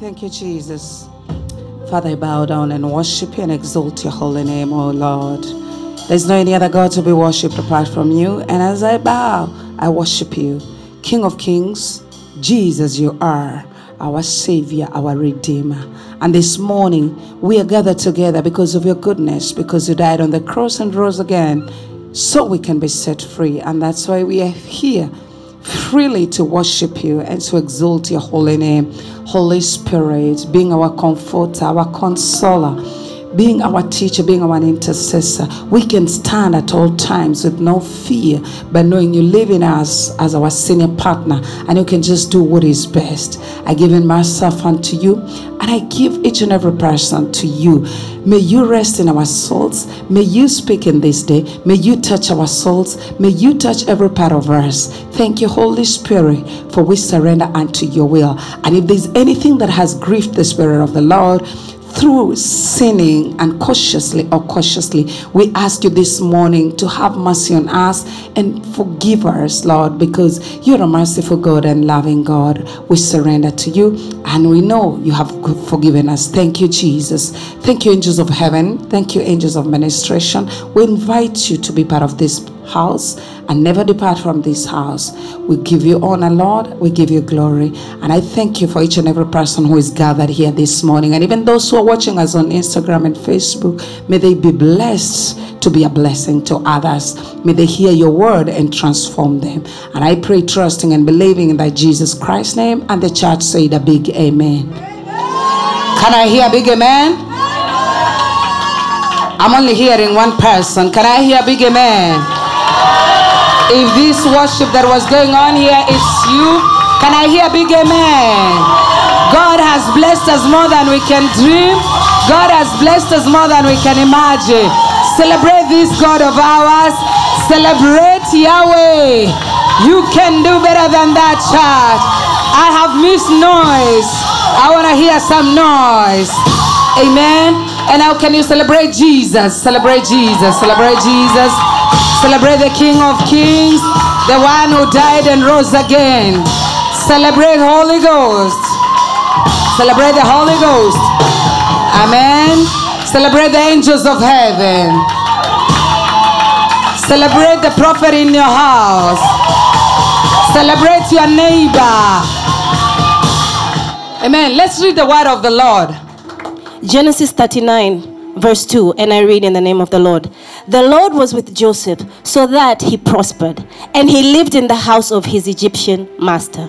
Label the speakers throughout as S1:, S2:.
S1: Thank you, Jesus. Father, I bow down and worship you and exalt your holy name, O Lord. There's no any other God to be worshipped apart from you. And as I bow, I worship you. King of kings, Jesus, you are our Savior, our Redeemer. And this morning, we are gathered together because of your goodness, because you died on the cross and rose again, so we can be set free. And that's why we are here freely to worship you and to exalt your holy name. Holy Spirit, being our comforter, our consoler being our teacher, being our intercessor, we can stand at all times with no fear, but knowing you live in us as our senior partner and you can just do what is best. I give in myself unto you and I give each and every person to you. May you rest in our souls. May you speak in this day. May you touch our souls. May you touch every part of us. Thank you, Holy Spirit, for we surrender unto your will. And if there's anything that has grieved the Spirit of the Lord, through sinning and cautiously or cautiously, we ask you this morning to have mercy on us and forgive us, Lord, because you're a merciful God and loving God. We surrender to you and we know you have forgiven us. Thank you, Jesus. Thank you, angels of heaven. Thank you, angels of ministration. We invite you to be part of this house and never depart from this house. We give you honor, Lord. We give you glory. And I thank you for each and every person who is gathered here this morning. And even those who are watching us on Instagram and Facebook, may they be blessed to be a blessing to others. May they hear your word and transform them. And I pray, trusting and believing in that Jesus Christ's name. And the church said a big amen. Can I hear a big amen? I'm only hearing one person. Can I hear a big amen? If this worship that was going on here is you, can I hear a big amen? God has blessed us more than we can dream. God has blessed us more than we can imagine. Celebrate this God of ours. Celebrate Yahweh. You can do better than that, church. I have missed noise. I want to hear some noise. Amen. And now, can you celebrate Jesus? Celebrate Jesus. Celebrate Jesus. Celebrate the King of Kings, the one who died and rose again. Celebrate Holy Ghost. Celebrate the Holy Ghost. Amen. Celebrate the angels of heaven. Celebrate the prophet in your house. Celebrate your neighbor. Amen. Let's read the word of the Lord.
S2: Genesis 39 verse 2, and I read in the name of the Lord. The Lord was with Joseph so that he prospered, and he lived in the house of his Egyptian master.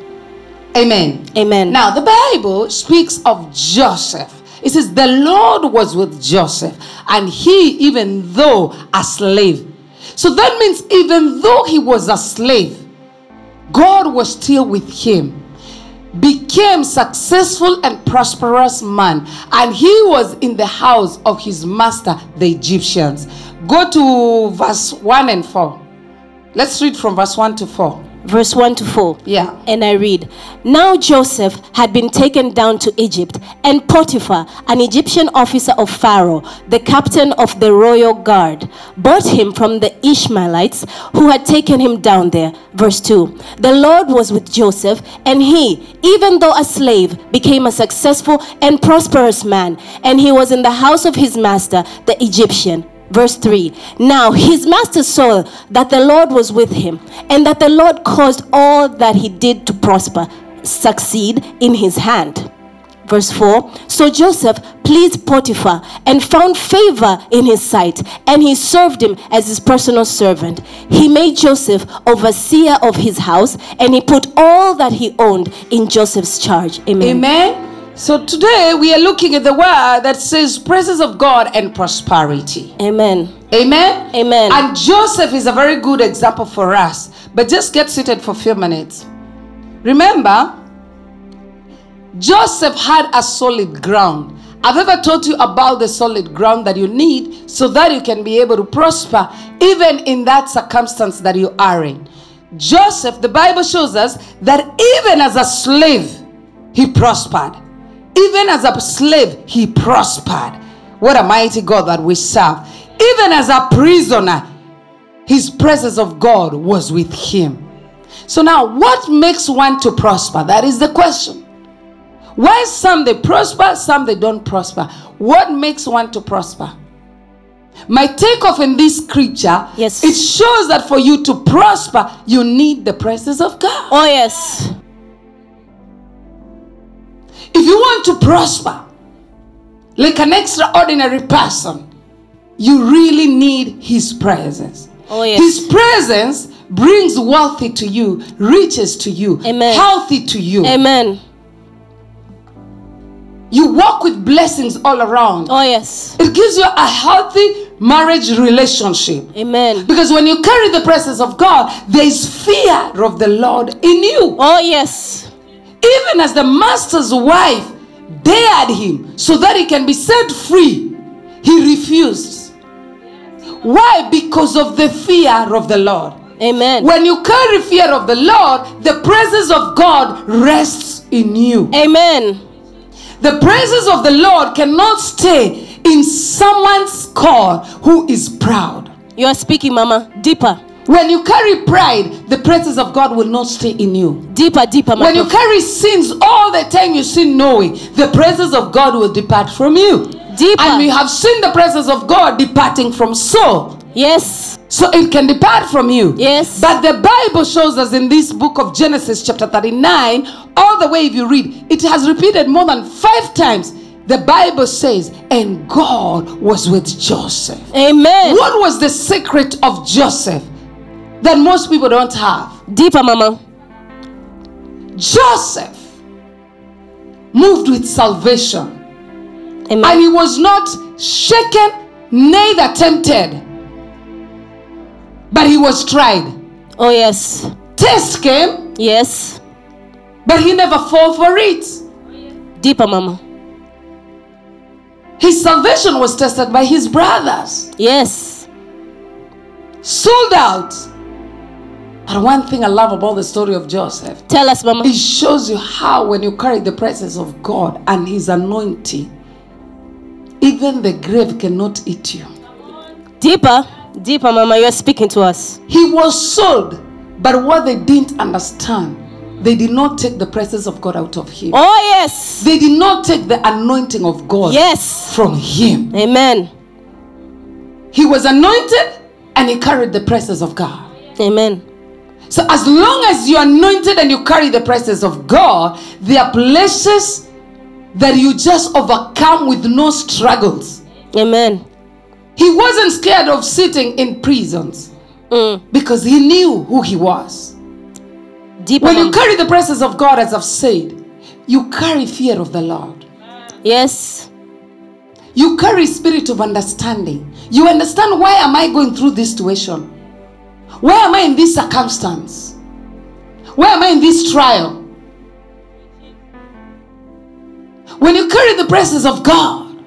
S1: Amen.
S2: Amen.
S1: Now, the Bible speaks of Joseph. It says, The Lord was with Joseph, and he, even though a slave. So that means, even though he was a slave, God was still with him became successful and prosperous man and he was in the house of his master the egyptians go to verse 1 and 4 let's read from verse 1 to 4
S2: verse 1 to 4.
S1: Yeah.
S2: And I read Now Joseph had been taken down to Egypt, and Potiphar, an Egyptian officer of Pharaoh, the captain of the royal guard, bought him from the Ishmaelites who had taken him down there. Verse 2 The Lord was with Joseph, and he, even though a slave, became a successful and prosperous man, and he was in the house of his master, the Egyptian. Verse 3 Now his master saw that the Lord was with him, and that the Lord caused all that he did to prosper, succeed in his hand. Verse 4 So Joseph pleased Potiphar and found favor in his sight, and he served him as his personal servant. He made Joseph overseer of his house, and he put all that he owned in Joseph's charge. Amen.
S1: Amen. So today we are looking at the word that says presence of God and prosperity.
S2: Amen.
S1: Amen.
S2: Amen.
S1: And Joseph is a very good example for us. But just get seated for a few minutes. Remember, Joseph had a solid ground. I've ever taught you about the solid ground that you need so that you can be able to prosper even in that circumstance that you are in. Joseph, the Bible shows us that even as a slave, he prospered. Even as a slave, he prospered. What a mighty God that we serve. Even as a prisoner, his presence of God was with him. So now, what makes one to prosper? That is the question. Why some they prosper, some they don't prosper? What makes one to prosper? My takeoff in this scripture,
S2: Yes.
S1: it shows that for you to prosper, you need the presence of God.
S2: Oh, yes.
S1: If you want to prosper like an extraordinary person, you really need His presence.
S2: Oh, yes.
S1: His presence brings wealthy to you, riches to you,
S2: Amen.
S1: healthy to you.
S2: Amen.
S1: You walk with blessings all around.
S2: Oh, yes.
S1: It gives you a healthy marriage relationship.
S2: Amen.
S1: Because when you carry the presence of God, there is fear of the Lord in you.
S2: Oh, yes.
S1: Even as the master's wife dared him so that he can be set free, he refused. Why? Because of the fear of the Lord.
S2: Amen.
S1: When you carry fear of the Lord, the presence of God rests in you.
S2: Amen.
S1: The presence of the Lord cannot stay in someone's core who is proud.
S2: You are speaking, Mama. Deeper.
S1: When you carry pride, the presence of God will not stay in you.
S2: Deeper, deeper,
S1: When you carry sins all the time, you sin knowing, the presence of God will depart from you.
S2: Deeper.
S1: And we have seen the presence of God departing from Saul.
S2: Yes.
S1: So it can depart from you.
S2: Yes.
S1: But the Bible shows us in this book of Genesis, chapter 39, all the way if you read, it has repeated more than five times. The Bible says, and God was with Joseph.
S2: Amen.
S1: What was the secret of Joseph that most people don't have?
S2: Deeper, Mama.
S1: Joseph moved with salvation and he was not shaken, neither tempted, but he was tried.
S2: Oh, yes.
S1: Test came,
S2: Yes.
S1: but he never fall for it.
S2: Deeper, Mama.
S1: His salvation was tested by his brothers,
S2: Yes.
S1: sold out. But one thing I love about the story of Joseph,
S2: Tell us, Mama.
S1: it shows you how when you carry the presence of God and his anointing, even the grave cannot eat you.
S2: Deeper. Deeper, Mama. You are speaking to us.
S1: He was sold, but what they didn't understand, they did not take the presence of God out of him.
S2: Oh, yes.
S1: They did not take the anointing of God
S2: Yes.
S1: from him.
S2: Amen.
S1: He was anointed and he carried the presence of God.
S2: Amen.
S1: So, as long as you're anointed and you carry the presence of God, there are places that you just overcome with no struggles.
S2: Amen.
S1: He wasn't scared of sitting in prisons
S2: Mm.
S1: because he knew who he was.
S2: Deeper,
S1: When you carry the presence of God, as I've said, you carry fear of the Lord.
S2: Yes.
S1: You carry spirit of understanding. You understand why am I going through this situation? Why am I in this circumstance? Why am I in this trial? When you carry the presence of God,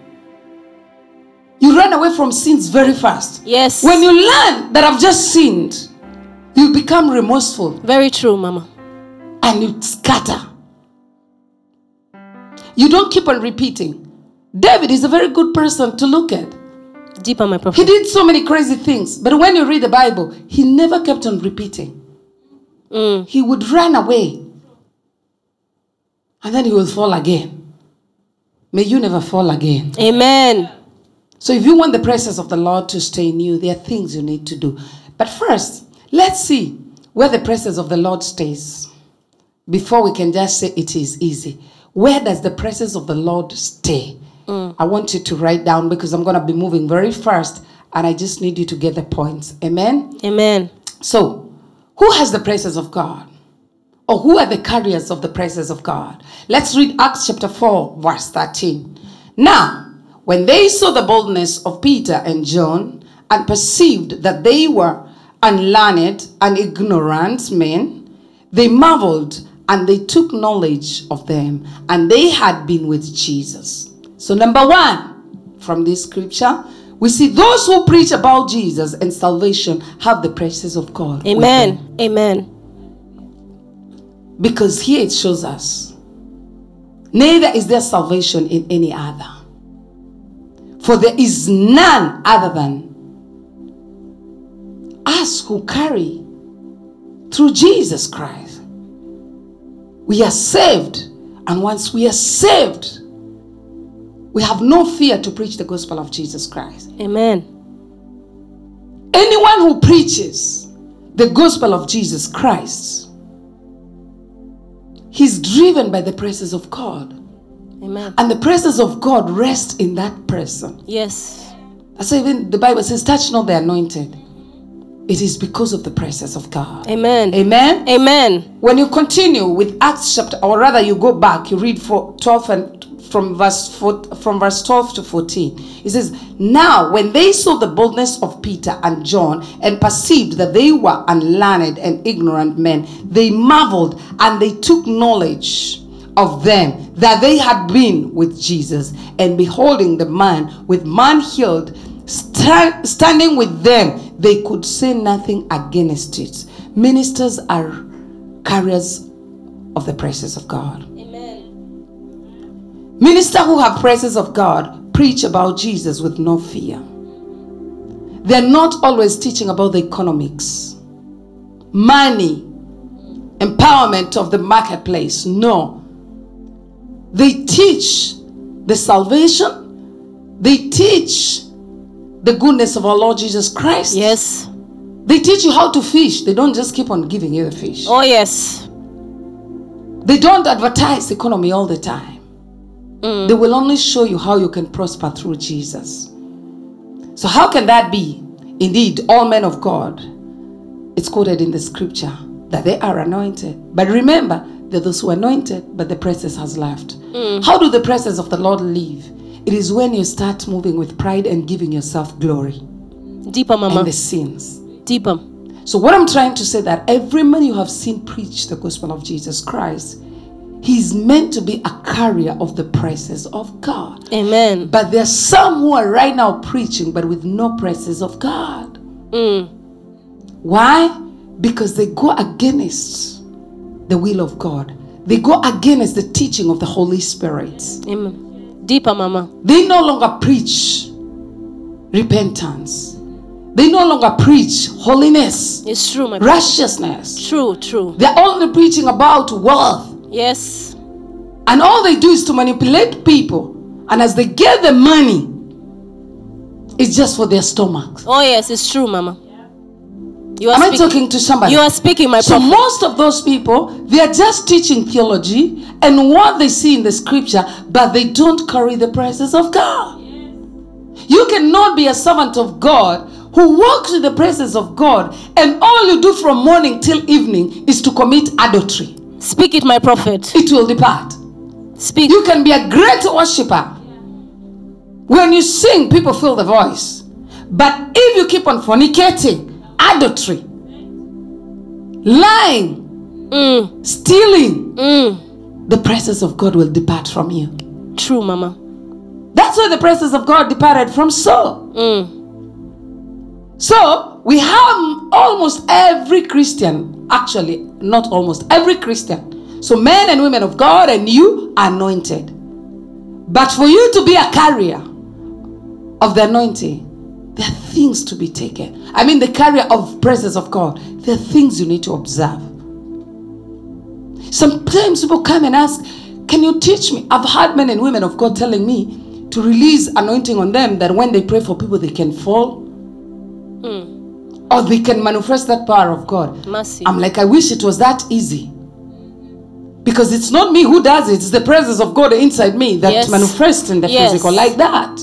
S1: you run away from sins very fast.
S2: Yes.
S1: When you learn that I've just sinned, you become remorseful
S2: Very true, Mama.
S1: and you scatter. You don't keep on repeating. David is a very good person to look at.
S2: Deeper, my
S1: He did so many crazy things, but when you read the Bible, he never kept on repeating.
S2: Mm.
S1: He would run away and then he will fall again. May you never fall again.
S2: Amen.
S1: So, if you want the presence of the Lord to stay in you, there are things you need to do. But first, let's see where the presence of the Lord stays before we can just say it is easy. Where does the presence of the Lord stay? I want you to write down because I'm going to be moving very fast and I just need you to get the points. Amen.
S2: Amen.
S1: So, who has the presence of God? Or who are the carriers of the presence of God? Let's read Acts chapter 4, verse 13. Now, when they saw the boldness of Peter and John and perceived that they were unlearned and ignorant men, they marveled and they took knowledge of them, and they had been with Jesus. So, number one, from this scripture, we see those who preach about Jesus and salvation have the presence of God.
S2: Amen. Amen.
S1: Because here it shows us neither is there salvation in any other. For there is none other than us who carry through Jesus Christ. We are saved And once we are saved, we have no fear to preach the gospel of Jesus Christ.
S2: Amen.
S1: Anyone who preaches the gospel of Jesus Christ, he's driven by the presence of God.
S2: Amen.
S1: And the presence of God rests in that person.
S2: Yes.
S1: That's even the Bible says, touch not the anointed. It is because of the presence of God.
S2: Amen.
S1: Amen.
S2: Amen.
S1: When you continue with Acts chapter, or rather you go back, you read for 12 and from verse four, from verse 12 to 14. He says, Now when they saw the boldness of Peter and John and perceived that they were unlearned and ignorant men, they marveled and they took knowledge of them that they had been with Jesus. And beholding the man with man healed, sta- standing with them, they could say nothing against it. Ministers are carriers of the presence of God.
S2: Amen.
S1: Ministers who have presence of God preach about Jesus with no fear. They're not always teaching about the economics, money, empowerment of the marketplace. No. They teach the salvation, they teach the goodness of our Lord Jesus Christ.
S2: Yes.
S1: They teach you how to fish. They don't just keep on giving you the fish.
S2: Oh, yes.
S1: They don't advertise economy all the time. Mm. They will only show you how you can prosper through Jesus. So, how can that be? Indeed, all men of God, it's quoted in the scripture that they are anointed. But remember, they're those who are anointed, but the presence has left. Mm. How do the presence of the Lord leave? It is when you start moving with pride and giving yourself glory
S2: Deeper, Mama.
S1: and the sins.
S2: Deeper.
S1: So what I'm trying to say that every man you have seen preach the gospel of Jesus Christ, he's meant to be a carrier of the presence of God.
S2: Amen.
S1: But there's some who are right now preaching but with no presence of God.
S2: Mm.
S1: Why? Because they go against the will of God. They go against the teaching of the Holy Spirit.
S2: Amen. Deeper, Mama.
S1: They no longer preach repentance. They no longer preach holiness,
S2: It's true, my
S1: righteousness.
S2: True, true.
S1: They're only preaching about wealth.
S2: Yes.
S1: And all they do is to manipulate people. And as they get the money, it's just for their stomachs.
S2: Oh, yes, it's true, Mama. You are
S1: Am I
S2: speaking.
S1: talking to somebody?
S2: You are speaking, my
S1: so
S2: prophet.
S1: most of those people, they are just teaching theology and what they see in the scripture, but they don't carry the presence of God. You cannot be a servant of God who walks in the presence of God, and all you do from morning till evening is to commit adultery.
S2: Speak it, my prophet.
S1: It will depart.
S2: Speak.
S1: You can be a great worshiper. When you sing, people feel the voice. But if you keep on fornicating, adultery, lying,
S2: Mm,
S1: stealing,
S2: mm.
S1: the presence of God will depart from you.
S2: True, Mama.
S1: That's why the presence of God departed from Saul.
S2: Mm.
S1: So we have almost every Christian, actually, not almost every Christian. So men and women of God and you are anointed. But for you to be a carrier of the anointing, there are things to be taken. I mean, the carrier of presence of God, there are things you need to observe. Sometimes people come and ask, Can you teach me? I've had men and women of God telling me to release anointing on them that when they pray for people, they can fall hmm. Or they can manifest that power of God.
S2: Mercy.
S1: I'm like, I wish it was that easy. Because it's not me who does it, it's the presence of God inside me that
S2: Yes.
S1: manifests in the
S2: Yes.
S1: physical like that.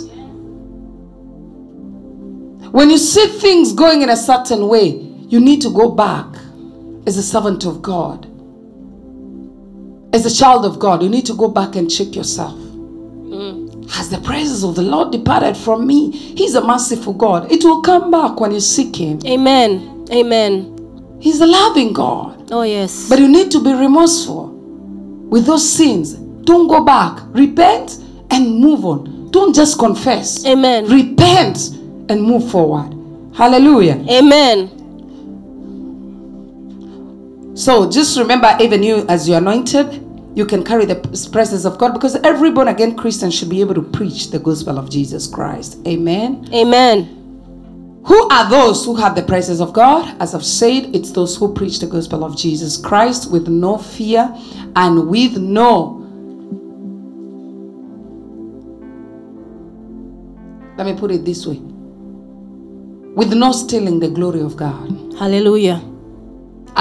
S1: When you see things going in a certain way, you need to go back as a servant of God. As a child of God, you need to go back and check yourself. Mm. Has the presence of the Lord departed from me? He's a merciful God. It will come back when you seek Him.
S2: Amen. Amen.
S1: He's a loving God.
S2: Oh, yes.
S1: But you need to be remorseful with those sins. Don't go back. Repent and move on. Don't just confess.
S2: Amen.
S1: Repent and move forward. Hallelujah.
S2: Amen.
S1: So just remember, even you, as you're anointed, you can carry the presence of God because every born again Christian should be able to preach the gospel of Jesus Christ. Amen.
S2: Amen.
S1: Who are those who have the presence of God? As I've said, it's those who preach the gospel of Jesus Christ with no fear and with no. Let me put it this way with no stealing the glory of God.
S2: Hallelujah.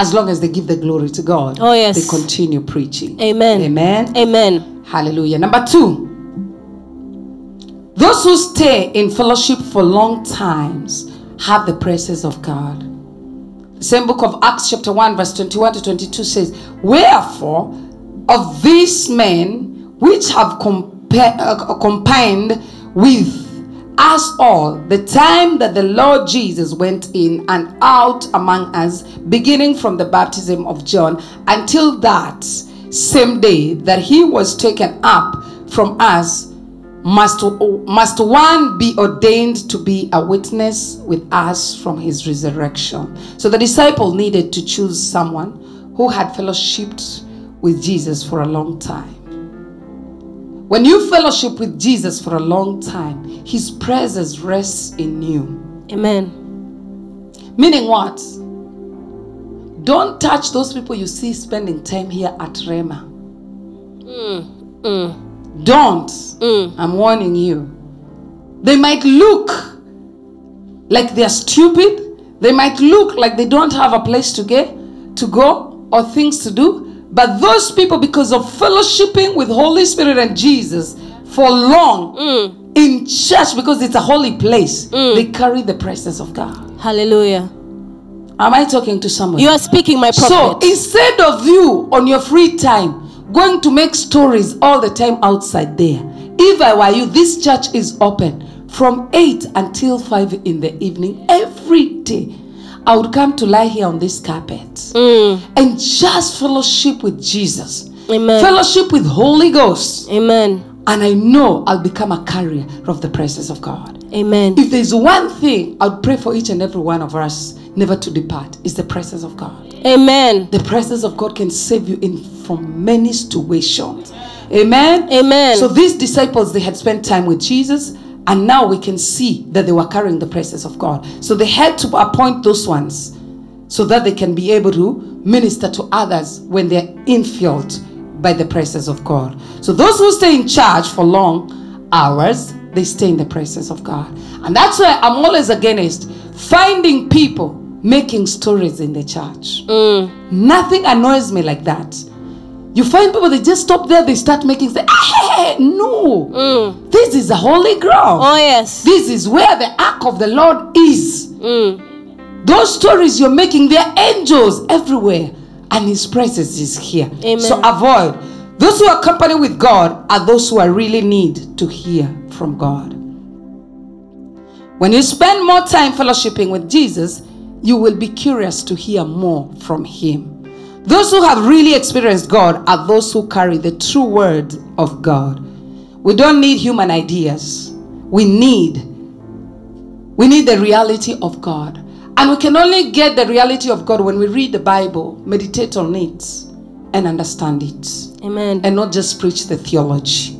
S1: As long as they give the glory to God,
S2: Oh, yes.
S1: they continue preaching.
S2: Amen.
S1: Amen.
S2: Amen.
S1: Hallelujah. Number two, those who stay in fellowship for long times have the presence of God. The same book of Acts, chapter 1, verse 21 to 22 says, Wherefore, of these men which have compa- uh, combined with us all the time that the Lord Jesus went in and out among us, beginning from the baptism of John until that same day that he was taken up from us, must, must one be ordained to be a witness with us from his resurrection. So the disciple needed to choose someone who had fellowshipped with Jesus for a long time. When you fellowship with Jesus for a long time, his presence rests in you.
S2: Amen.
S1: Meaning what? Don't touch those people you see spending time here at Rema. Mm, mm. Don't. Mm. I'm warning you. They might look like they're stupid. They might look like they don't have a place to get to go or things to do. But those people, because of fellowshipping with Holy Spirit and Jesus for long mm. in church, because it's a holy place, mm. they carry the presence of God.
S2: Hallelujah.
S1: Am I talking to somebody?
S2: You are speaking, my prophet.
S1: So instead of you on your free time going to make stories all the time outside there, if I were you, this church is open from 8 until 5 in the evening every day. I would come to lie here on this carpet mm. and just fellowship with Jesus,
S2: Amen.
S1: fellowship with Holy Ghost,
S2: Amen.
S1: and I know I'll become a carrier of the presence of God.
S2: Amen.
S1: If there's one thing I'd pray for each and every one of us never to depart, is the presence of God.
S2: Amen.
S1: The presence of God can save you in from many situations. Amen.
S2: Amen.
S1: So these disciples they had spent time with Jesus and now we can see that they were carrying the presence of God. So they had to appoint those ones so that they can be able to minister to others when they're infilled by the presence of God. So those who stay in charge for long hours, they stay in the presence of God. And that's why I'm always against finding people making stories in the church. Mm. Nothing annoys me like that. You find people they just stop there, they start making say, hey, no, mm. this is a holy ground.
S2: Oh, yes.
S1: This is where the ark of the Lord is. Mm. Those stories you're making, they're angels everywhere, and His presence is here.
S2: Amen.
S1: So avoid. Those who are company with God are those who are really need to hear from God. When you spend more time fellowshipping with Jesus, you will be curious to hear more from Him. Those who have really experienced God are those who carry the true word of God. We don't need human ideas. We need we need the reality of God. And we can only get the reality of God when we read the Bible, meditate on it, and understand it.
S2: Amen.
S1: And not just preach the theology.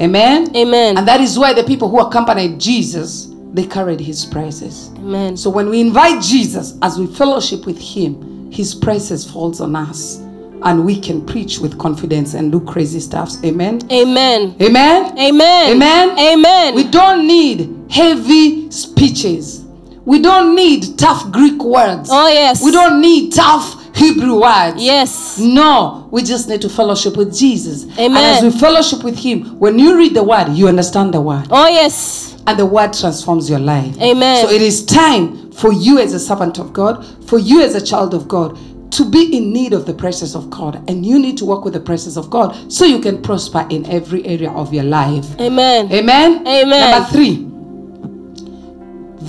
S1: Amen?
S2: Amen.
S1: And that is why the people who accompanied Jesus, they carried his presence.
S2: Amen.
S1: So when we invite Jesus as we fellowship with him, his presence falls on us. And we can preach with confidence and do crazy stuffs. Amen?
S2: Amen.
S1: Amen?
S2: Amen.
S1: Amen?
S2: Amen.
S1: We don't need heavy speeches. We don't need tough Greek words.
S2: Oh, yes.
S1: We don't need tough Hebrew words.
S2: Yes.
S1: No, we just need to fellowship with Jesus.
S2: Amen.
S1: And as we fellowship with Him, when you read the word, you understand the word.
S2: Oh, yes.
S1: And the word transforms your life.
S2: Amen.
S1: So it is time for you as a servant of God, for you as a child of God, to be in need of the presence of God. And you need to work with the presence of God so you can prosper in every area of your life.
S2: Amen.
S1: Amen.
S2: Amen.
S1: Number three,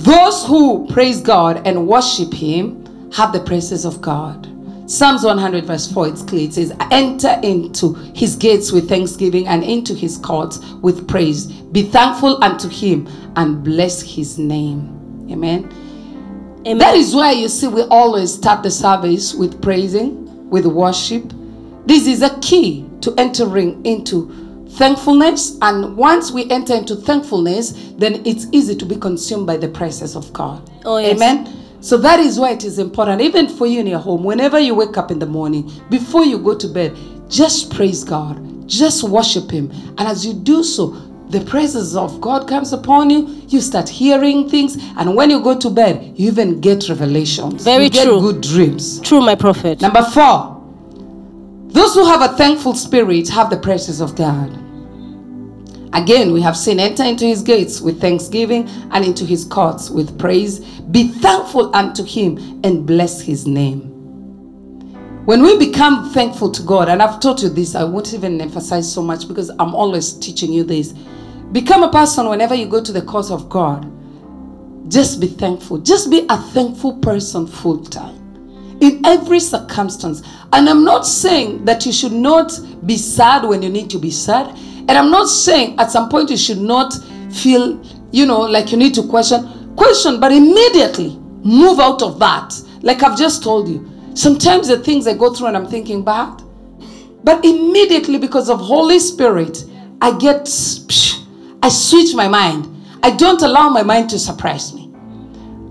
S1: those who praise God and worship Him have the presence of God. Psalms 100, verse 4, it's clear. It says, Enter into His gates with thanksgiving and into His courts with praise. Be thankful unto Him and bless His name. Amen.
S2: Amen.
S1: That is why you see we always start the service with praising, with worship. This is a key to entering into thankfulness. And once we enter into thankfulness, then it's easy to be consumed by the presence of God.
S2: Oh, yes.
S1: Amen. So that is why it is important, even for you in your home, whenever you wake up in the morning, before you go to bed, just praise God, just worship Him. And as you do so, the presence of God comes upon you, you start hearing things, and when you go to bed, you even get revelations.
S2: Very
S1: you get
S2: true.
S1: good dreams.
S2: True, my prophet.
S1: Number four, those who have a thankful spirit have the presence of God. Again, we have seen enter into his gates with thanksgiving and into his courts with praise. Be thankful unto him and bless his name. When we become thankful to God, and I've taught you this, I won't even emphasize so much because I'm always teaching you this. Become a person whenever you go to the cause of God. Just be thankful. Just be a thankful person full time in every circumstance. And I'm not saying that you should not be sad when you need to be sad. And I'm not saying at some point you should not feel, you know, like you need to question. Question, but immediately move out of that. Like I've just told you. Sometimes the things I go through and I'm thinking bad. But immediately, because of Holy Spirit, I get, I switch my mind. I don't allow my mind to surprise me.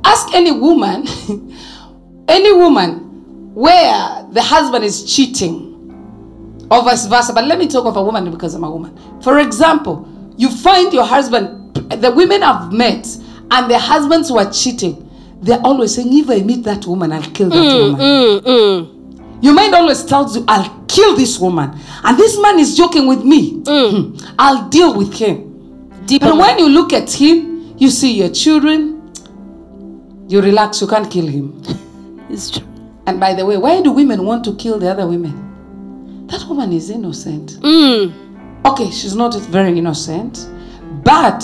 S1: Ask any woman, any woman where the husband is cheating or vice versa. But let me talk of a woman because I'm a woman. For example, you find your husband, the women I've met, and their husbands who are cheating, they're always saying, If I meet that woman, I'll kill that woman.
S2: Mm, mm.
S1: Your mind always tells you, I'll kill this woman. And this man is joking with me. Hmm. I'll deal with him.
S2: Deeper.
S1: But when you look at him, you see your children, you relax, you can't kill him.
S2: it's true.
S1: And by the way, why do women want to kill the other women? That woman is innocent.
S2: Mm.
S1: Okay, she's not very innocent, but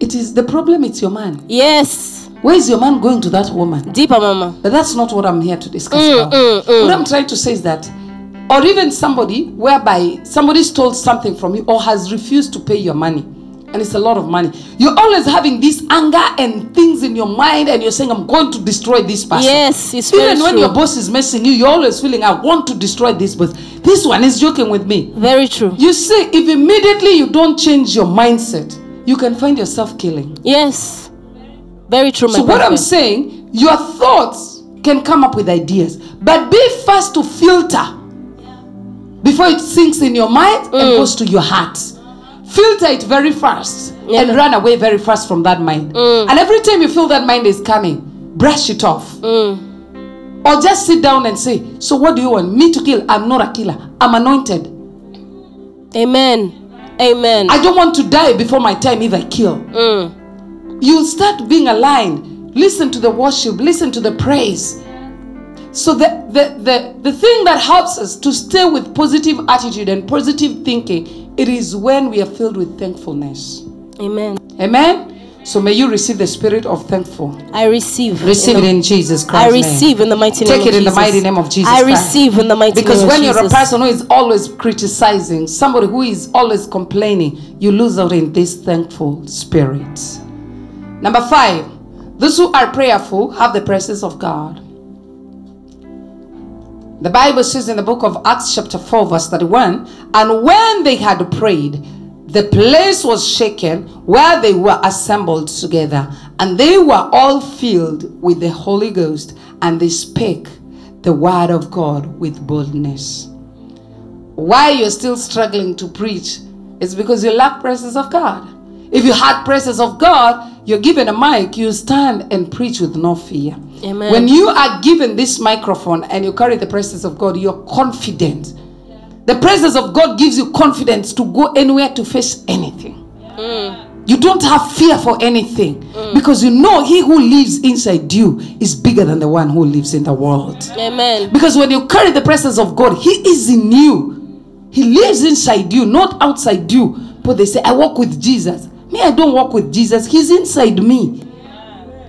S1: it is the problem, it's your man.
S2: Yes.
S1: Where is your man going to that woman?
S2: Deeper, mama.
S1: But that's not what I'm here to discuss
S2: Mm,
S1: about.
S2: mm, mm.
S1: What I'm trying to say is that, or even somebody whereby somebody stole something from you or has refused to pay your money, and it's a lot of money. You're always having this anger and things in your mind, and you're saying, I'm going to destroy this person.
S2: Yes, it's very true.
S1: Even when
S2: true.
S1: your boss is messing you, you're always feeling, I want to destroy this, but this one is joking with me.
S2: Very true.
S1: You see, if immediately you don't change your mindset, you can find yourself killing.
S2: Yes. Very true, my
S1: So what I'm saying, your thoughts can come up with ideas, but be fast to filter before it sinks in your mind and mm. goes to your heart. Filter it very fast
S2: Yeah.
S1: and run away very fast from that mind. And every time you feel that mind is coming, brush it off. Or just sit down and say, So what do you want? Me to kill? I'm not a killer. I'm anointed.
S2: Amen. Amen.
S1: I don't want to die before my time if I kill.
S2: Mm.
S1: you start being aligned listen to the worship listen to the praise so the, the the the thing that helps us to stay with positive attitude and positive thinking it is when we are filled with thankfulness
S2: Amen.
S1: amen so may you receive the spirit of thankful
S2: I receive.
S1: receive
S2: in
S1: it
S2: the-
S1: in jesus Christ.
S2: I receive in the mighty name of Jesus.
S1: Take it in the mighty name of Jesus
S2: I
S1: Christ.
S2: receive in the mighty
S1: because
S2: name
S1: Because
S2: when
S1: you're a person who is always criticizing somebody who is always complaining you lose out in this thankful spirit number five those who are prayerful have the presence of god the bible says in the book of acts chapter 4 verse 31 and when they had prayed the place was shaken where they were assembled together and they were all filled with the holy ghost and they spake the word of god with boldness why you're still struggling to preach is because you lack presence of God. If you had presence of God, you're given a mic, you stand and preach with no fear.
S2: Amen.
S1: When you are given this microphone and you carry the presence of God, you're confident. The presence of God gives you confidence to go anywhere to face anything. Mm. You don't have fear for anything mm. because you know he who lives inside you is bigger than the one who lives in the world.
S2: Amen.
S1: Because when you carry the presence of God, He is in you. He lives inside you, not outside you. But they say, I walk with Jesus. Me, I don't walk with Jesus. He's inside me.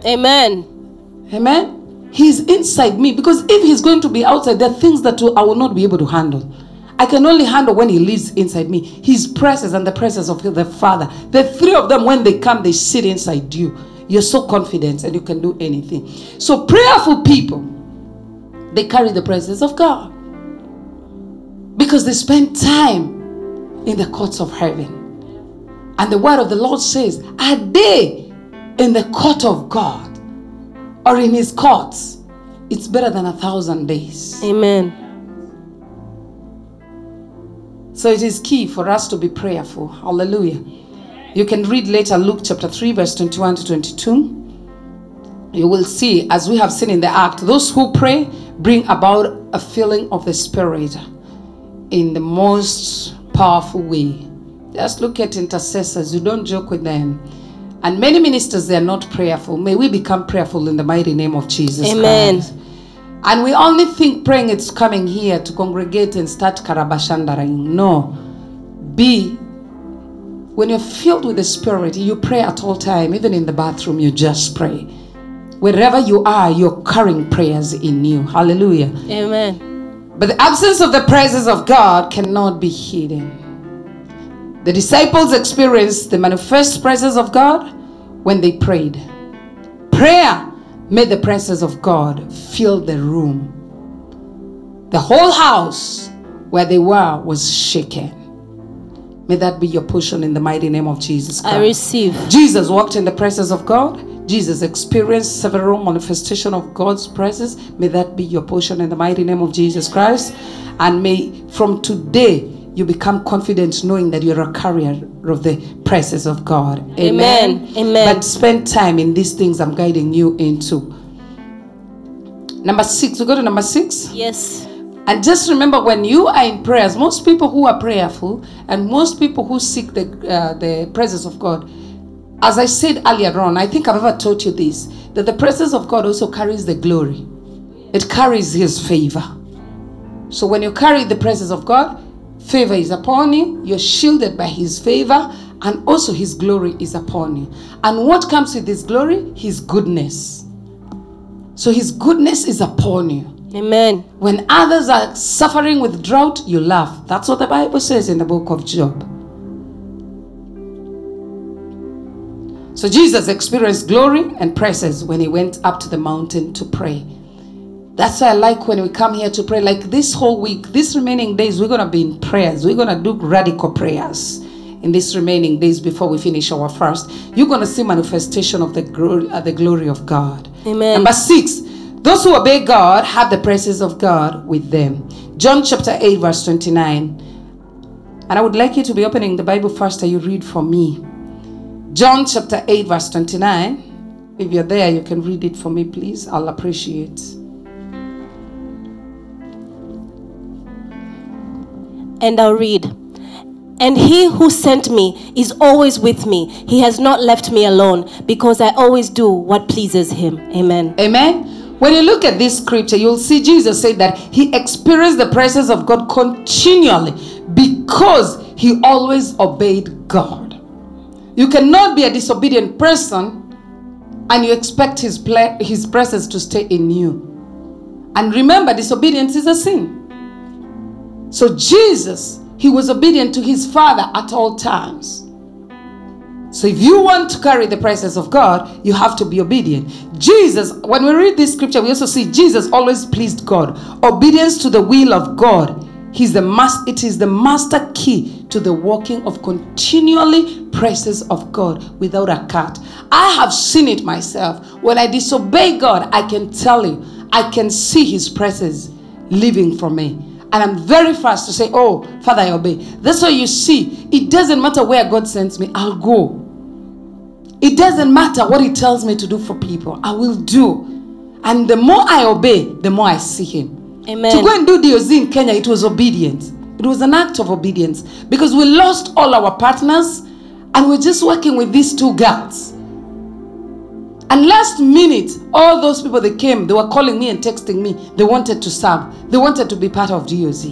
S2: Amen.
S1: Amen. He's inside me. Because if He's going to be outside, there are things that I will not be able to handle. I can only handle when He lives inside me. His presence and the presence of the Father. The three of them, when they come, they sit inside you. You're so confident and you can do anything. So, prayerful people, they carry the presence of God because they spend time in the courts of heaven. And the word of the Lord says, Are they in the court of God or in his courts? It's better than a thousand days.
S2: Amen.
S1: So it is key for us to be prayerful. Hallelujah. You can read later Luke chapter 3, verse 21 to 22. You will see, as we have seen in the act, those who pray bring about a feeling of the Spirit in the most powerful way. Just look at intercessors, you don't joke with them. And many ministers, they are not prayerful. May we become prayerful in the mighty name of Jesus
S2: Amen.
S1: Christ. And we only think praying it's coming here to congregate and start karabashandaraing. No. Be when you're filled with the Spirit, you pray at all time, even in the bathroom, you just pray. Wherever you are, you're carrying prayers in you. Hallelujah.
S2: Amen.
S1: But the absence of the presence of God cannot be hidden. The disciples experienced the manifest presence of God when they prayed. Prayer made the presence of God fill the room. The whole house where they were was shaken. May that be your portion in the mighty name of Jesus Christ.
S2: I receive.
S1: Jesus walked in the presence of God. Jesus experienced several manifestation of God's presence. May that be your portion in the mighty name of Jesus Christ. And may from today you become confident knowing that you're a carrier of the presence of God.
S2: Amen. Amen.
S1: But spend time in these things I'm guiding you into. Number six, we go to number six.
S2: Yes.
S1: And just remember, when you are in prayers, most people who are prayerful and most people who seek the uh, the presence of God, as I said earlier on, I think I've ever taught you this that the presence of God also carries the glory. It carries His favor. So when you carry the presence of God, favor is upon you. You're shielded by His favor, and also His glory is upon you. And what comes with His glory? His goodness. So His goodness is upon you.
S2: Amen.
S1: When others are suffering with drought, you laugh. That's what the Bible says in the book of Job. So Jesus experienced glory and presence when he went up to the mountain to pray. That's why I like when we come here to pray. Like this whole week, these remaining days, we're going to be in prayers. We're going to do radical prayers in these remaining days before we finish our fast. You're going to see manifestation of the glory, uh, the glory of God.
S2: Amen.
S1: Number six, those who obey God have the presence of God with them. John chapter 8, verse 29. And I would like you to be opening the Bible first and you read for me. John chapter 8, verse 29. If you're there, you can read it for me, please. I'll appreciate.
S2: And I'll read. And he who sent me is always with me. He has not left me alone because I always do what pleases him. Amen.
S1: Amen. When you look at this scripture, you'll see Jesus say that he experienced the presence of God continually because he always obeyed God. You cannot be a disobedient person and you expect his, ple- his presence to stay in you. And remember, disobedience is a sin. So Jesus, he was obedient to his Father at all times. So if you want to carry the presence of God, you have to be obedient. Jesus, when we read this scripture, we also see Jesus always pleased God. Obedience to the will of God. He's the mas- it is the master key to the working of continually presence of God without a cut. I have seen it myself. When I disobey God, I can tell you, I can see his presence living for me. And I'm very fast to say, Oh, Father, I obey. That's why you see, it doesn't matter where God sends me, I'll go. It doesn't matter what He tells me to do for people, I will do. And the more I obey, the more I see Him.
S2: Amen.
S1: To go and do DOZ in Kenya, it was obedience. It was an act of obedience because we lost all our partners and we're just working with these two girls. And last minute, all those people that came, they were calling me and texting me. They wanted to serve. They wanted to be part of DOZ.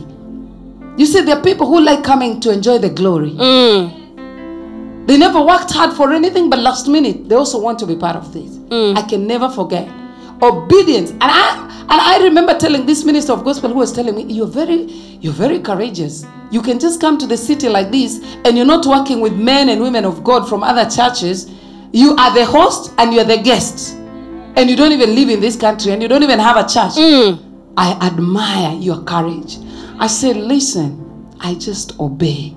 S1: You see, there are people who like coming to enjoy the glory.
S2: Mm.
S1: They never worked hard for anything, but last minute they also want to be part of this. I can never forget obedience. And I and I remember telling this minister of gospel who was telling me, "You're very, you're very courageous. You can just come to the city like this, and you're not working with men and women of God from other churches. You are the host and you're the guest, and you don't even live in this country, and you don't even have a church."
S2: Mm.
S1: I admire your courage. I said, listen, I just obey.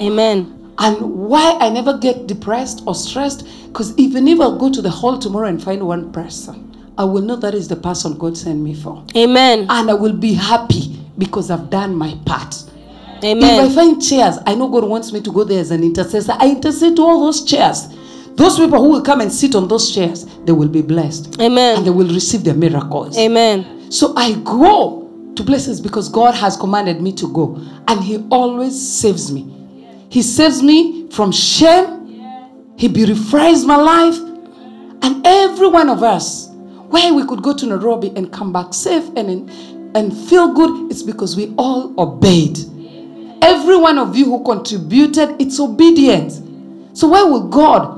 S2: Amen.
S1: And why I never get depressed or stressed, because even if I'll go to the hall tomorrow and find one person, I will know that is the person God sent me for.
S2: Amen.
S1: And I will be happy because I've done my part.
S2: Amen.
S1: If I find chairs, I know God wants me to go there as an intercessor. I intercede to all those chairs. Those people who will come and sit on those chairs, they will be blessed. And
S2: Amen.
S1: they will receive their miracles.
S2: Amen.
S1: So I go to places because God has commanded me to go. And He always saves me. He saves me from shame. He beautifies my life. And every one of us, why we could go to Nairobi and come back safe and, and feel good, it's because we all obeyed. Every one of you who contributed, it's obedience. So why will God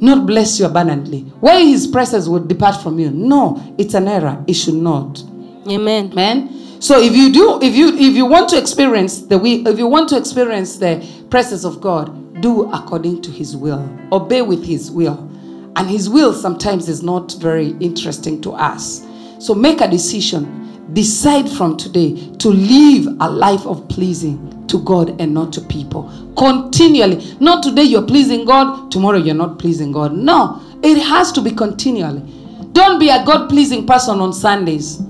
S1: not bless you abundantly? Why his presence will depart from you? No, it's an error. It should not.
S2: Amen.
S1: Amen. So if you do, if you if you want to experience the we, if you want to experience the presence of God, do according to His will. Obey with His will, and His will sometimes is not very interesting to us. So make a decision. Decide from today to live a life of pleasing to God and not to people. Continually. Not today you're pleasing God, tomorrow you're not pleasing God. No, it has to be continually. Don't be a God pleasing person on Sundays.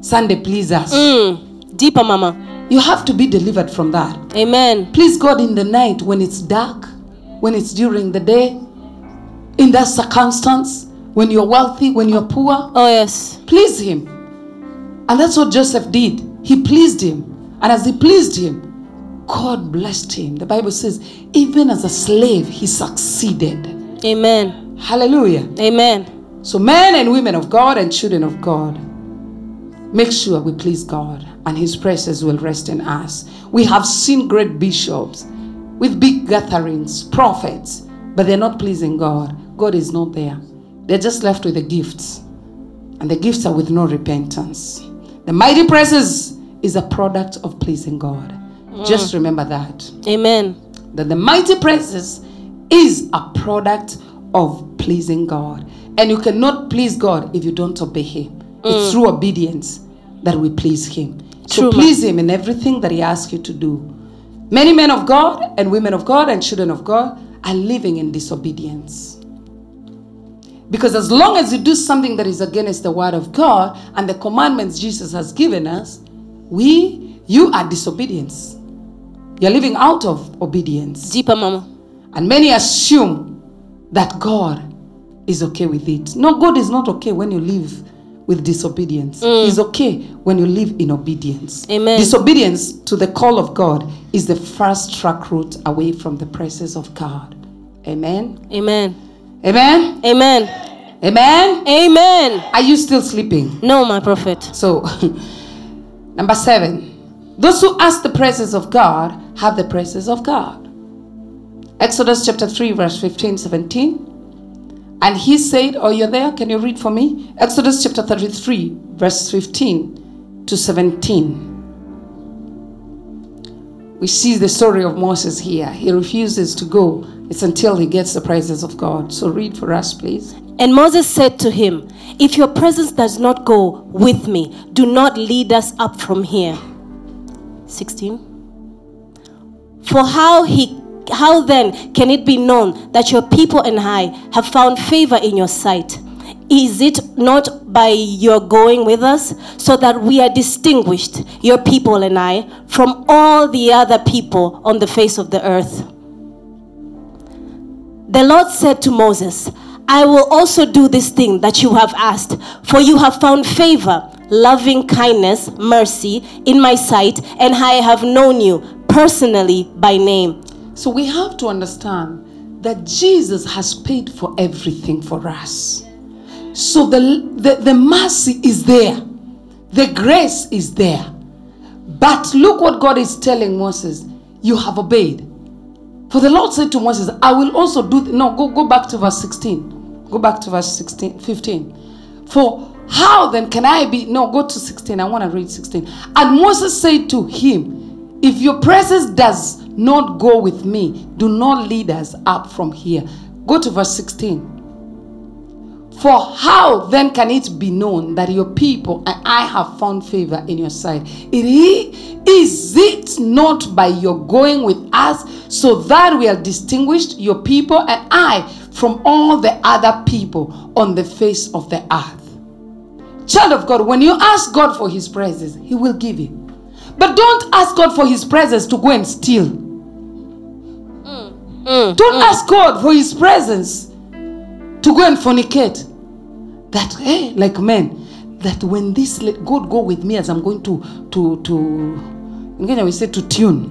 S1: Sunday pleasers.
S2: Mm. Deeper, Mama.
S1: You have to be delivered from that.
S2: Amen.
S1: Please God in the night when it's dark, when it's during the day, in that circumstance, when you're wealthy, when you're poor.
S2: Oh, yes.
S1: Please Him. And that's what Joseph did. He pleased Him. And as He pleased Him, God blessed him. The Bible says, even as a slave, he succeeded.
S2: Amen.
S1: Hallelujah.
S2: Amen.
S1: So, men and women of God and children of God, make sure we please God and His presence will rest in us. We have seen great bishops with big gatherings, prophets, but they're not pleasing God. God is not there. They're just left with the gifts, and the gifts are with no repentance. The mighty presence is a product of pleasing God. Just remember that
S2: Amen.
S1: that the mighty presence is a product of pleasing God. And you cannot please God if you don't obey Him. It's mm. through obedience that we please Him. So
S2: True, ma.
S1: please Him in everything that He asks you to do. Many men of God and women of God and children of God are living in disobedience. Because as long as you do something that is against the word of God and the commandments Jesus has given us, we you are disobedience. You're living out of obedience.
S2: Deeper, Mama.
S1: And many assume that God is okay with it. No, God is not okay when you live with disobedience. Mm. He's okay when you live in obedience.
S2: Amen.
S1: Disobedience to the call of God is the first track route away from the presence of God. Amen.
S2: Amen.
S1: Amen.
S2: Amen.
S1: Amen.
S2: Amen.
S1: Are you still sleeping?
S2: No, my prophet.
S1: So, number seven, those who ask the presence of God have the presence of God. Exodus chapter 3, verse 15, 17. And he said, Oh, you're there? Can you read for me? Exodus chapter 33, verse 15 to 17. We see the story of Moses here. He refuses to go. It's until he gets the presence of God. So read for us, please.
S2: And Moses said to him, If your presence does not go with me, do not lead us up from here. 16. For how he how then can it be known that your people and I have found favor in your sight? Is it not by your going with us, so that we are distinguished, your people and I, from all the other people on the face of the earth? The Lord said to Moses, I will also do this thing that you have asked, for you have found favor, loving kindness, mercy in my sight, and I have known you personally by name.
S1: So we have to understand that Jesus has paid for everything for us. So the, the, the mercy is there, the grace is there. But look what God is telling Moses you have obeyed. For the Lord said to Moses, I will also do. Th- no, go, go back to verse 16. Go back to verse 16, 15. For how then can I be? No, go to 16. I want to read 16. And Moses said to him, If your presence does not go with me, do not lead us up from here. Go to verse 16. For how then can it be known that your people and I have found favor in your sight? Is it not by your going with us so that we are distinguished, your people and I, from all the other people on the face of the earth? Child of God, when you ask God for His presence, He will give you. But don't ask God for his presence to go and steal.
S2: Mm, mm
S1: Don't mm. ask God for his presence to go and fornicate. That hey, like men, that when this God go with me as I'm going to to to in Kenya we say to tune.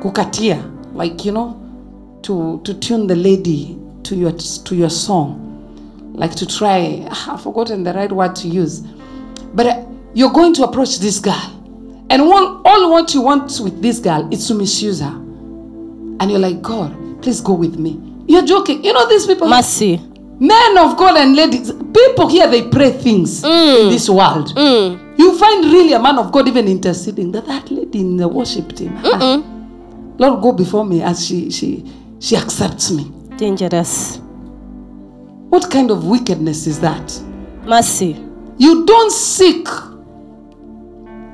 S1: Kukatia, like you know, to to tune the lady to your to your song. Like to try, I've forgotten the right word to use. But uh, you're going to approach this guy. And one, all what you want with this girl is to misuse her. And you're like, God, please go with me. You're joking. You know these people,
S2: Mercy.
S1: men of God and ladies, people here, they pray things in this world.
S2: Mm.
S1: You find really a man of God even interceding that that lady in the worship team. ah, Lord, go before me as she she she accepts me.
S2: Dangerous.
S1: What kind of wickedness is that?
S2: Mercy.
S1: You don't seek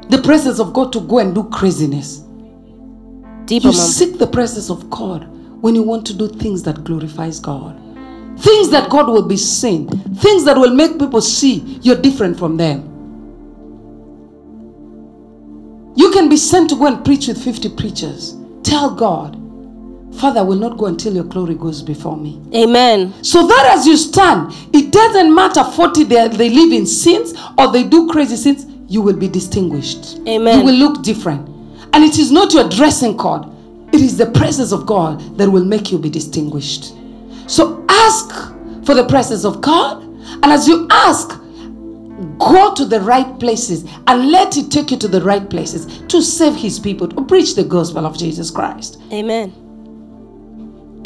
S1: the presence of God to go and do craziness.
S2: Deeper,
S1: You
S2: mom.
S1: seek the presence of God when you want to do things that glorifies God. Things that God will be seen. Things that will make people see you're different from them. You can be sent to go and preach with 50 preachers. Tell God, Father, I will not go until your glory goes before me.
S2: Amen.
S1: So that as you stand, it doesn't matter 40 they, they live in sins or they do crazy sins, you will be distinguished.
S2: Amen.
S1: You will look different. And it is not your dressing code, it is the presence of God that will make you be distinguished. So ask for the presence of God. And as you ask, go to the right places and let it take you to the right places to save his people, to preach the gospel of Jesus Christ,
S2: Amen.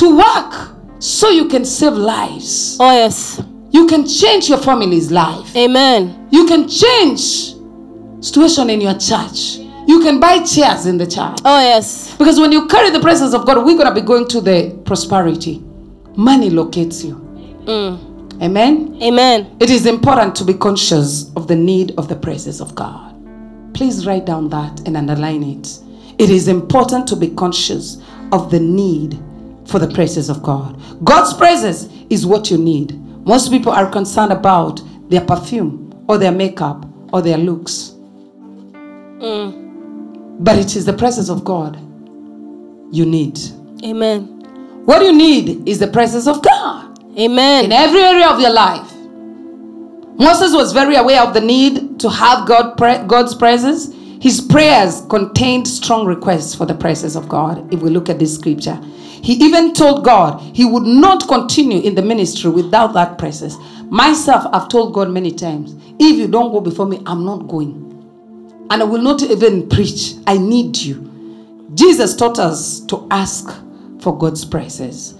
S1: To work so you can save lives.
S2: Oh, yes.
S1: You can change your family's life.
S2: Amen.
S1: You can change situation in your church. You can buy chairs in the church.
S2: Oh, yes.
S1: Because when you carry the presence of God, we're going to be going to the prosperity. Money locates you.
S2: Mm.
S1: Amen.
S2: Amen.
S1: It is important to be conscious of the need of the presence of God. Please write down that and underline it. It is important to be conscious of the need for the presence of God. God's presence is what you need. Most people are concerned about their perfume or their makeup or their looks. Mm. But it is the presence of God you need.
S2: Amen.
S1: What you need is the presence of God
S2: Amen.
S1: in every area of your life. Moses was very aware of the need to have God pre- God's presence. His prayers contained strong requests for the presence of God. If we look at this scripture, he even told God he would not continue in the ministry without that presence. Myself, I've told God many times, if you don't go before me, I'm not going. And I will not even preach. I need you. Jesus taught us to ask for God's presence.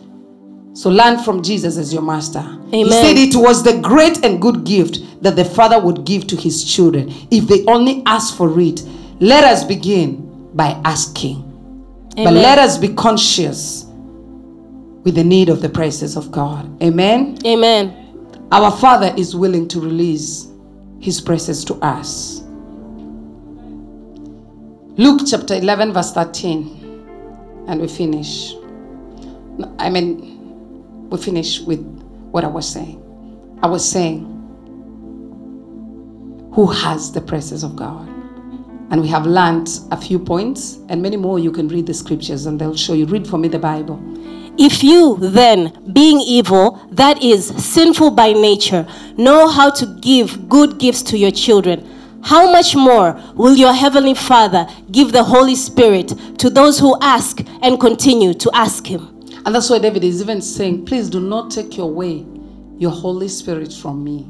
S1: So learn from Jesus as your master. He said it was the great and good gift that the Father would give to his children if they only ask for it. Let us begin by asking. But let us be conscious with the need of the presence of God. Amen.
S2: Amen.
S1: Our Father is willing to release his presence to us. Luke chapter 11, verse 13. And we finish. I mean, we finish with what I was saying. I was saying, who has the presence of God? And we have learned a few points and many more. You can read the scriptures and they'll show you. Read for me the Bible.
S2: If you then, being evil, that is, sinful by nature, know how to give good gifts to your children, how much more will your heavenly Father give the Holy Spirit to those who ask and continue to ask Him?
S1: And that's why David is even saying, please do not take your way, your Holy Spirit from me.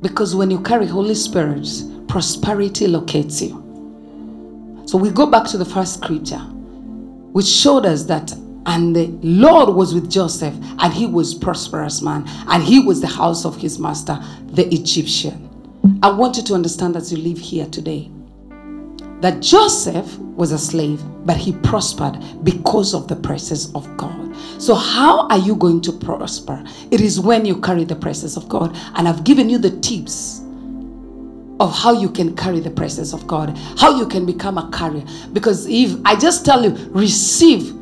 S1: Because when you carry Holy Spirit, prosperity locates you. So we go back to the first scripture, which showed us that, and the Lord was with Joseph, and he was prosperous man, and he was the house of his master, the Egyptian. I want you to understand as you live here today that Joseph was a slave, but he prospered because of the presence of God. So, how are you going to prosper? It is when you carry the presence of God. And I've given you the tips of how you can carry the presence of God, how you can become a carrier. Because if I just tell you, receive,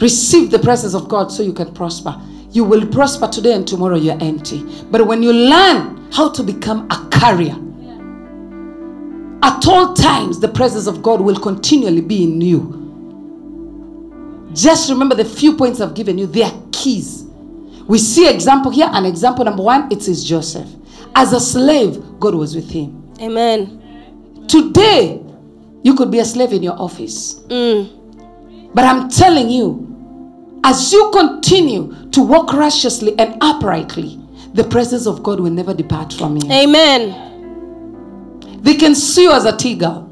S1: receive the presence of God so you can prosper. You will prosper today and tomorrow you're empty. But when you learn how to become a carrier, At all times, the presence of God will continually be in you. Just remember the few points I've given you, they are keys. We see example here, and example number one, it is Joseph. As a slave, God was with him.
S2: Amen.
S1: Today, you could be a slave in your office.
S2: Mm.
S1: But I'm telling you, as you continue to walk righteously and uprightly, the presence of God will never depart from you.
S2: Amen.
S1: They can sue you as a tiger.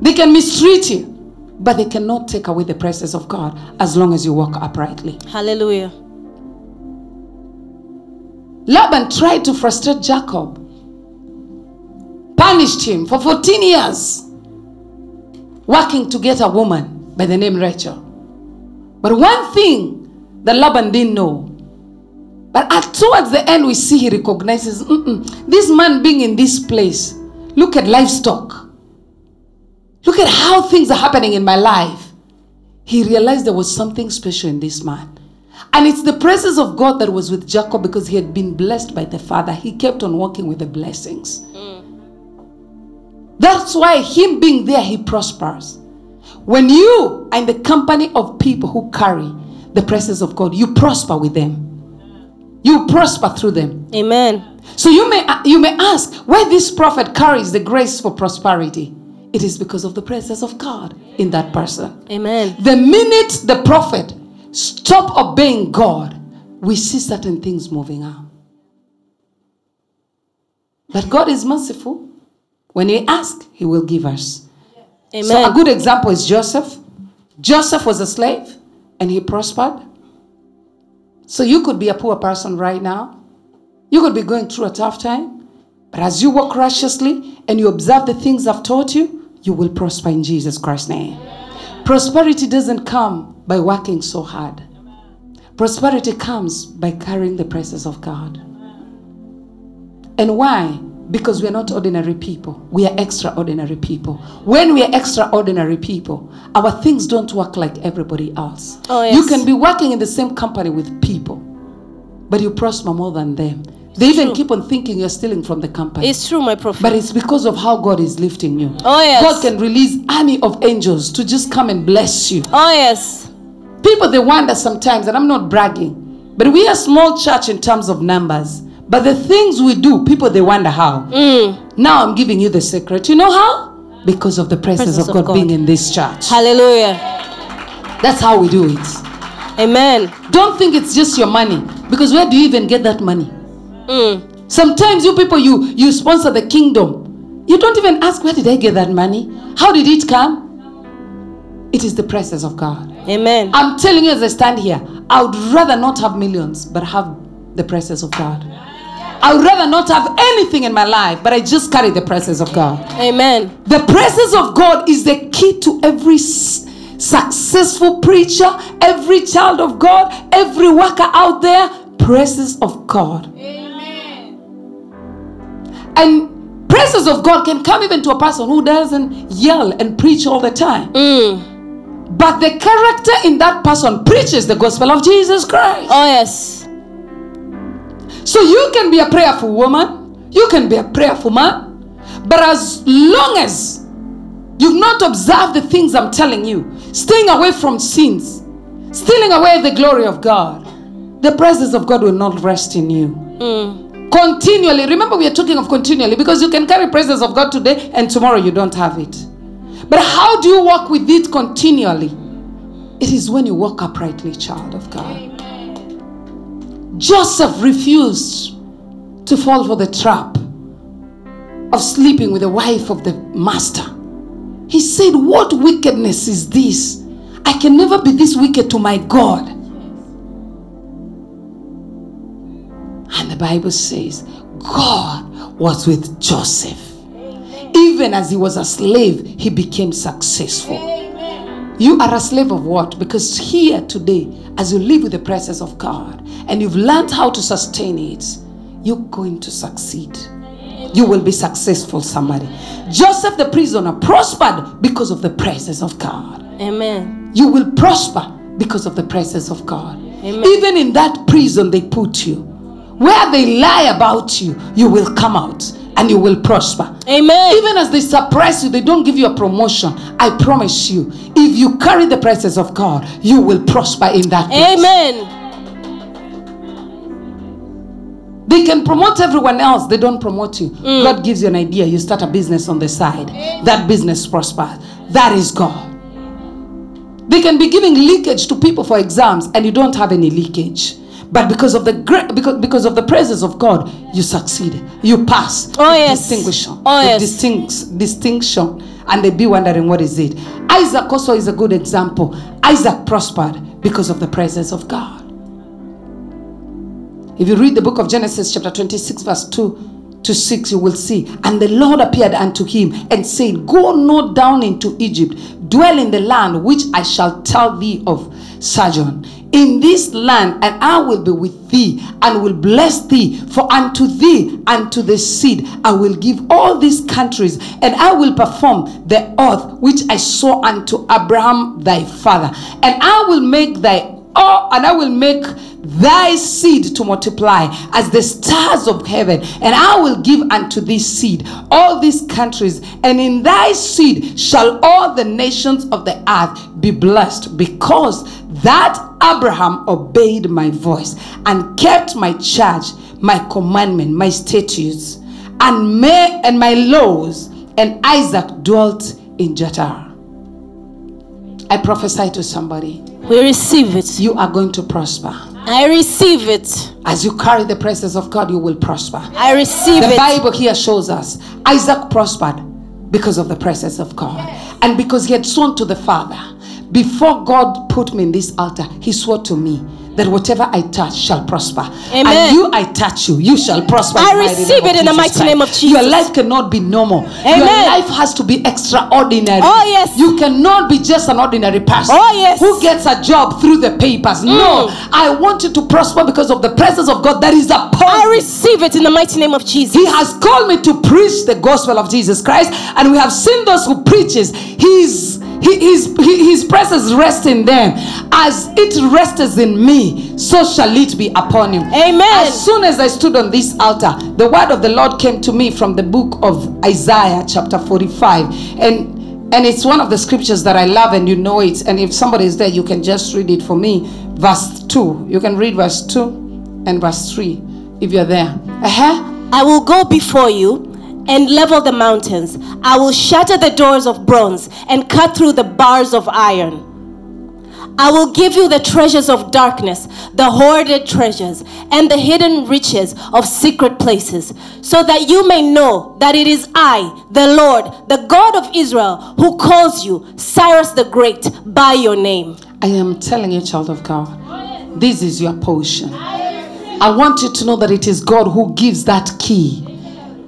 S1: They can mistreat you, but they cannot take away the presence of God as long as you walk uprightly.
S2: Hallelujah.
S1: Laban tried to frustrate Jacob, punished him for 14 years, working to get a woman by the name Rachel. But one thing that Laban didn't know, but at, towards the end, we see he recognizes "Mm-mm, this man being in this place. Look at livestock. Look at how things are happening in my life. He realized there was something special in this man. And it's the presence of God that was with Jacob because he had been blessed by the father. He kept on walking with the blessings. Mm. That's why him being there, he prospers. When you are in the company of people who carry the presence of God, you prosper with them. You prosper through them.
S2: Amen.
S1: So you may uh, you may ask why this prophet carries the grace for prosperity. It is because of the presence of God in that person.
S2: Amen.
S1: The minute the prophet stop obeying God, we see certain things moving out. But God is merciful. When we ask, He will give us.
S2: Amen.
S1: So a good example is Joseph. Joseph was a slave and he prospered. So you could be a poor person right now. You could be going through a tough time. But as you walk righteously and you observe the things I've taught you, you will prosper in Jesus Christ's name. Prosperity doesn't come by working so hard. Prosperity comes by carrying the presence of God. And why? Because we are not ordinary people. We are extraordinary people. When we are extraordinary people, our things don't work like everybody else.
S2: Oh, yes.
S1: You can be working in the same company with people, but you prosper more than them. They even
S2: true.
S1: keep on thinking you're stealing from the company.
S2: It's true, my prophet.
S1: But it's because of how God is lifting you.
S2: Oh, yes.
S1: God can release army of angels to just come and bless you.
S2: oh, yes.
S1: People they wonder sometimes, and I'm not bragging, but we are a small church in terms of numbers. But the things we do, people they wonder how.
S2: Mm.
S1: Now I'm giving you the secret. You know how? Because of the presence,
S2: Presence
S1: of,
S2: of
S1: God,
S2: God.
S1: being in this church.
S2: Hallelujah.
S1: That's how we do it.
S2: Amen.
S1: Don't think it's just your money, because where do you even get that money?
S2: Mm.
S1: Sometimes you people you you sponsor the kingdom. You don't even ask where did I get that money? How did it come? It is the presence of God.
S2: Amen.
S1: I'm telling you as I stand here, I would rather not have millions, but have the presence of God. I would rather not have anything in my life, but I just carry the presence of God.
S2: Amen.
S1: The presence of God is the key to every successful preacher, every child of God, every worker out there. Presence of God. Amen. And presence of God can come even to a person who doesn't yell and preach all the time.
S2: Mm.
S1: But the character in that person preaches the gospel of Jesus Christ.
S2: Oh, yes.
S1: So you can be a prayerful woman, you can be a prayerful man, but as long as you've not observed the things I'm telling you, staying away from sins, stealing away the glory of God, the presence of God will not rest in you.
S2: Mm.
S1: Continually, remember we are talking of continually because you can carry presence of God today and tomorrow you don't have it. But how do you walk with it continually? It is when you walk uprightly, child of God. Joseph refused to fall for the trap of sleeping with the wife of the master. He said, What wickedness is this? I can never be this wicked to my God. And the Bible says, God was with Joseph. Even as he was a slave, he became successful. You are a slave of what? Because here today, as you live with the presence of God and you've learned how to sustain it, you're going to succeed. You will be successful, somebody. Joseph the prisoner prospered because of the presence of God.
S2: Amen.
S1: You will prosper because of the presence of God.
S2: Amen.
S1: Even in that prison they put you, where they lie about you, you will come out and you will prosper.
S2: Amen.
S1: Even as they suppress you, they don't give you a promotion. I promise you, if you carry the presence of God, you will prosper in that place.
S2: Amen.
S1: They can promote everyone else, they don't promote you. Mm. God gives you an idea, you start a business on the side. That business prospers. That is God. They can be giving leakage to people for exams and you don't have any leakage. But because of the great because, because of the presence of God, you succeed. You pass.
S2: Oh, yes.
S1: Distinction.
S2: Oh, yes.
S1: distinct, distinction. And they be wondering what is it. Isaac also is a good example. Isaac prospered because of the presence of God. If you read the book of Genesis, chapter 26, verse 2 to 6, you will see. And the Lord appeared unto him and said, Go not down into Egypt, dwell in the land which I shall tell thee of sojourn. In this land, and I will be with thee, and will bless thee. For unto thee and to the seed I will give all these countries, and I will perform the oath which I swore unto Abraham thy father. And I will make thy Oh, and I will make thy seed to multiply as the stars of heaven, and I will give unto thee seed all these countries, and in thy seed shall all the nations of the earth be blessed, because that Abraham obeyed my voice and kept my charge, my commandment, my statutes, and may and my laws, and Isaac dwelt in Gerar. I prophesy to somebody
S2: We receive it.
S1: you are going to prosper.
S2: I receive it.
S1: As you carry the presence of God, you will prosper.
S2: I receive
S1: The
S2: it.
S1: The Bible here shows us Isaac prospered because of the presence of God and because he had sworn to the Father. Before God put me in this altar, he swore to me that whatever I touch shall prosper.
S2: Amen.
S1: And you, I touch you, you shall prosper.
S2: I
S1: in the mighty
S2: receive it in the mighty
S1: Christ.
S2: name of Jesus.
S1: Your life cannot be normal. Your life has to be extraordinary.
S2: Oh, yes.
S1: You cannot be just an ordinary person
S2: Oh, yes.
S1: who gets a job through the papers. No,
S2: Mm.
S1: I want you to prosper because of the presence of God that is upon
S2: I receive it in the mighty name of Jesus.
S1: He has called me to preach the gospel of Jesus Christ, and we have seen those who preaches. His he, his, his presence rests in them. As it rests in me, so shall it be upon you.
S2: Amen.
S1: As soon as I stood on this altar, the word of the Lord came to me from the book of Isaiah, chapter 45. And and it's one of the scriptures that I love, and you know it. And if somebody is there, you can just read it for me. Verse 2. You can read verse 2 and verse 3 if you're there. Uh-huh.
S2: I will go before you and level the mountains. I will shatter the doors of bronze and cut through the bars of iron. I will give you the treasures of darkness, the hoarded treasures, and the hidden riches of secret places, so that you may know that it is I, the Lord, the God of Israel, who calls you Cyrus the Great by your name.
S1: I am telling you, child of God, this is your portion. I want you to know that it is God who gives that key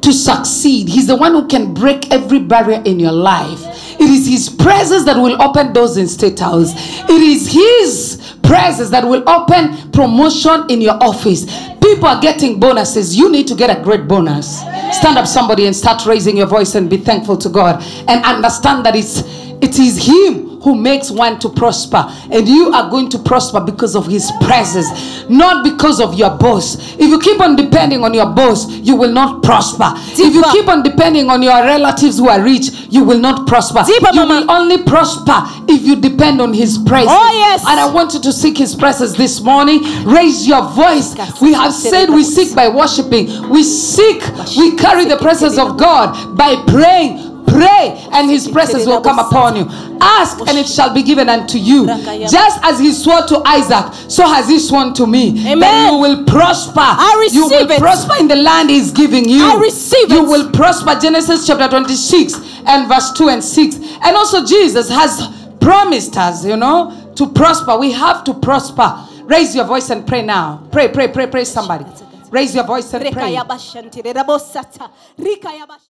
S1: to succeed. He's the one who can break every barrier in your life. It is His presence that will open doors in state house. It is His presence that will open promotion in your office. People are getting bonuses. You need to get a great bonus. Stand up, somebody, and start raising your voice and be thankful to God and understand that it's it is Him who makes one to prosper, and you are going to prosper because of His presence, not because of your boss. If you keep on depending on your boss, you will not prosper. If you keep on depending on your relatives who are rich, you will not prosper.
S2: Deeper,
S1: you
S2: Mama.
S1: will only prosper if you depend on His presence.
S2: Oh, yes.
S1: And I want you to seek His presence this morning. Raise your voice. We have said we seek by worshiping. We seek, we carry the presence of God by praying. Pray and his presence will come upon you. Ask and it shall be given unto you. Just as he swore to Isaac, so has he sworn to me. That
S2: Amen.
S1: you will prosper.
S2: I receive
S1: you will
S2: it.
S1: prosper in the land he's giving you.
S2: I receive
S1: You
S2: it.
S1: will prosper. Genesis chapter 26 and verse 2 and 6. And also Jesus has promised us, you know, to prosper. We have to prosper. Raise your voice and pray now. Pray, pray, pray, pray somebody. Raise your voice and pray.
S2: Rekayabashanti, Redabosata, Rikayabashanti.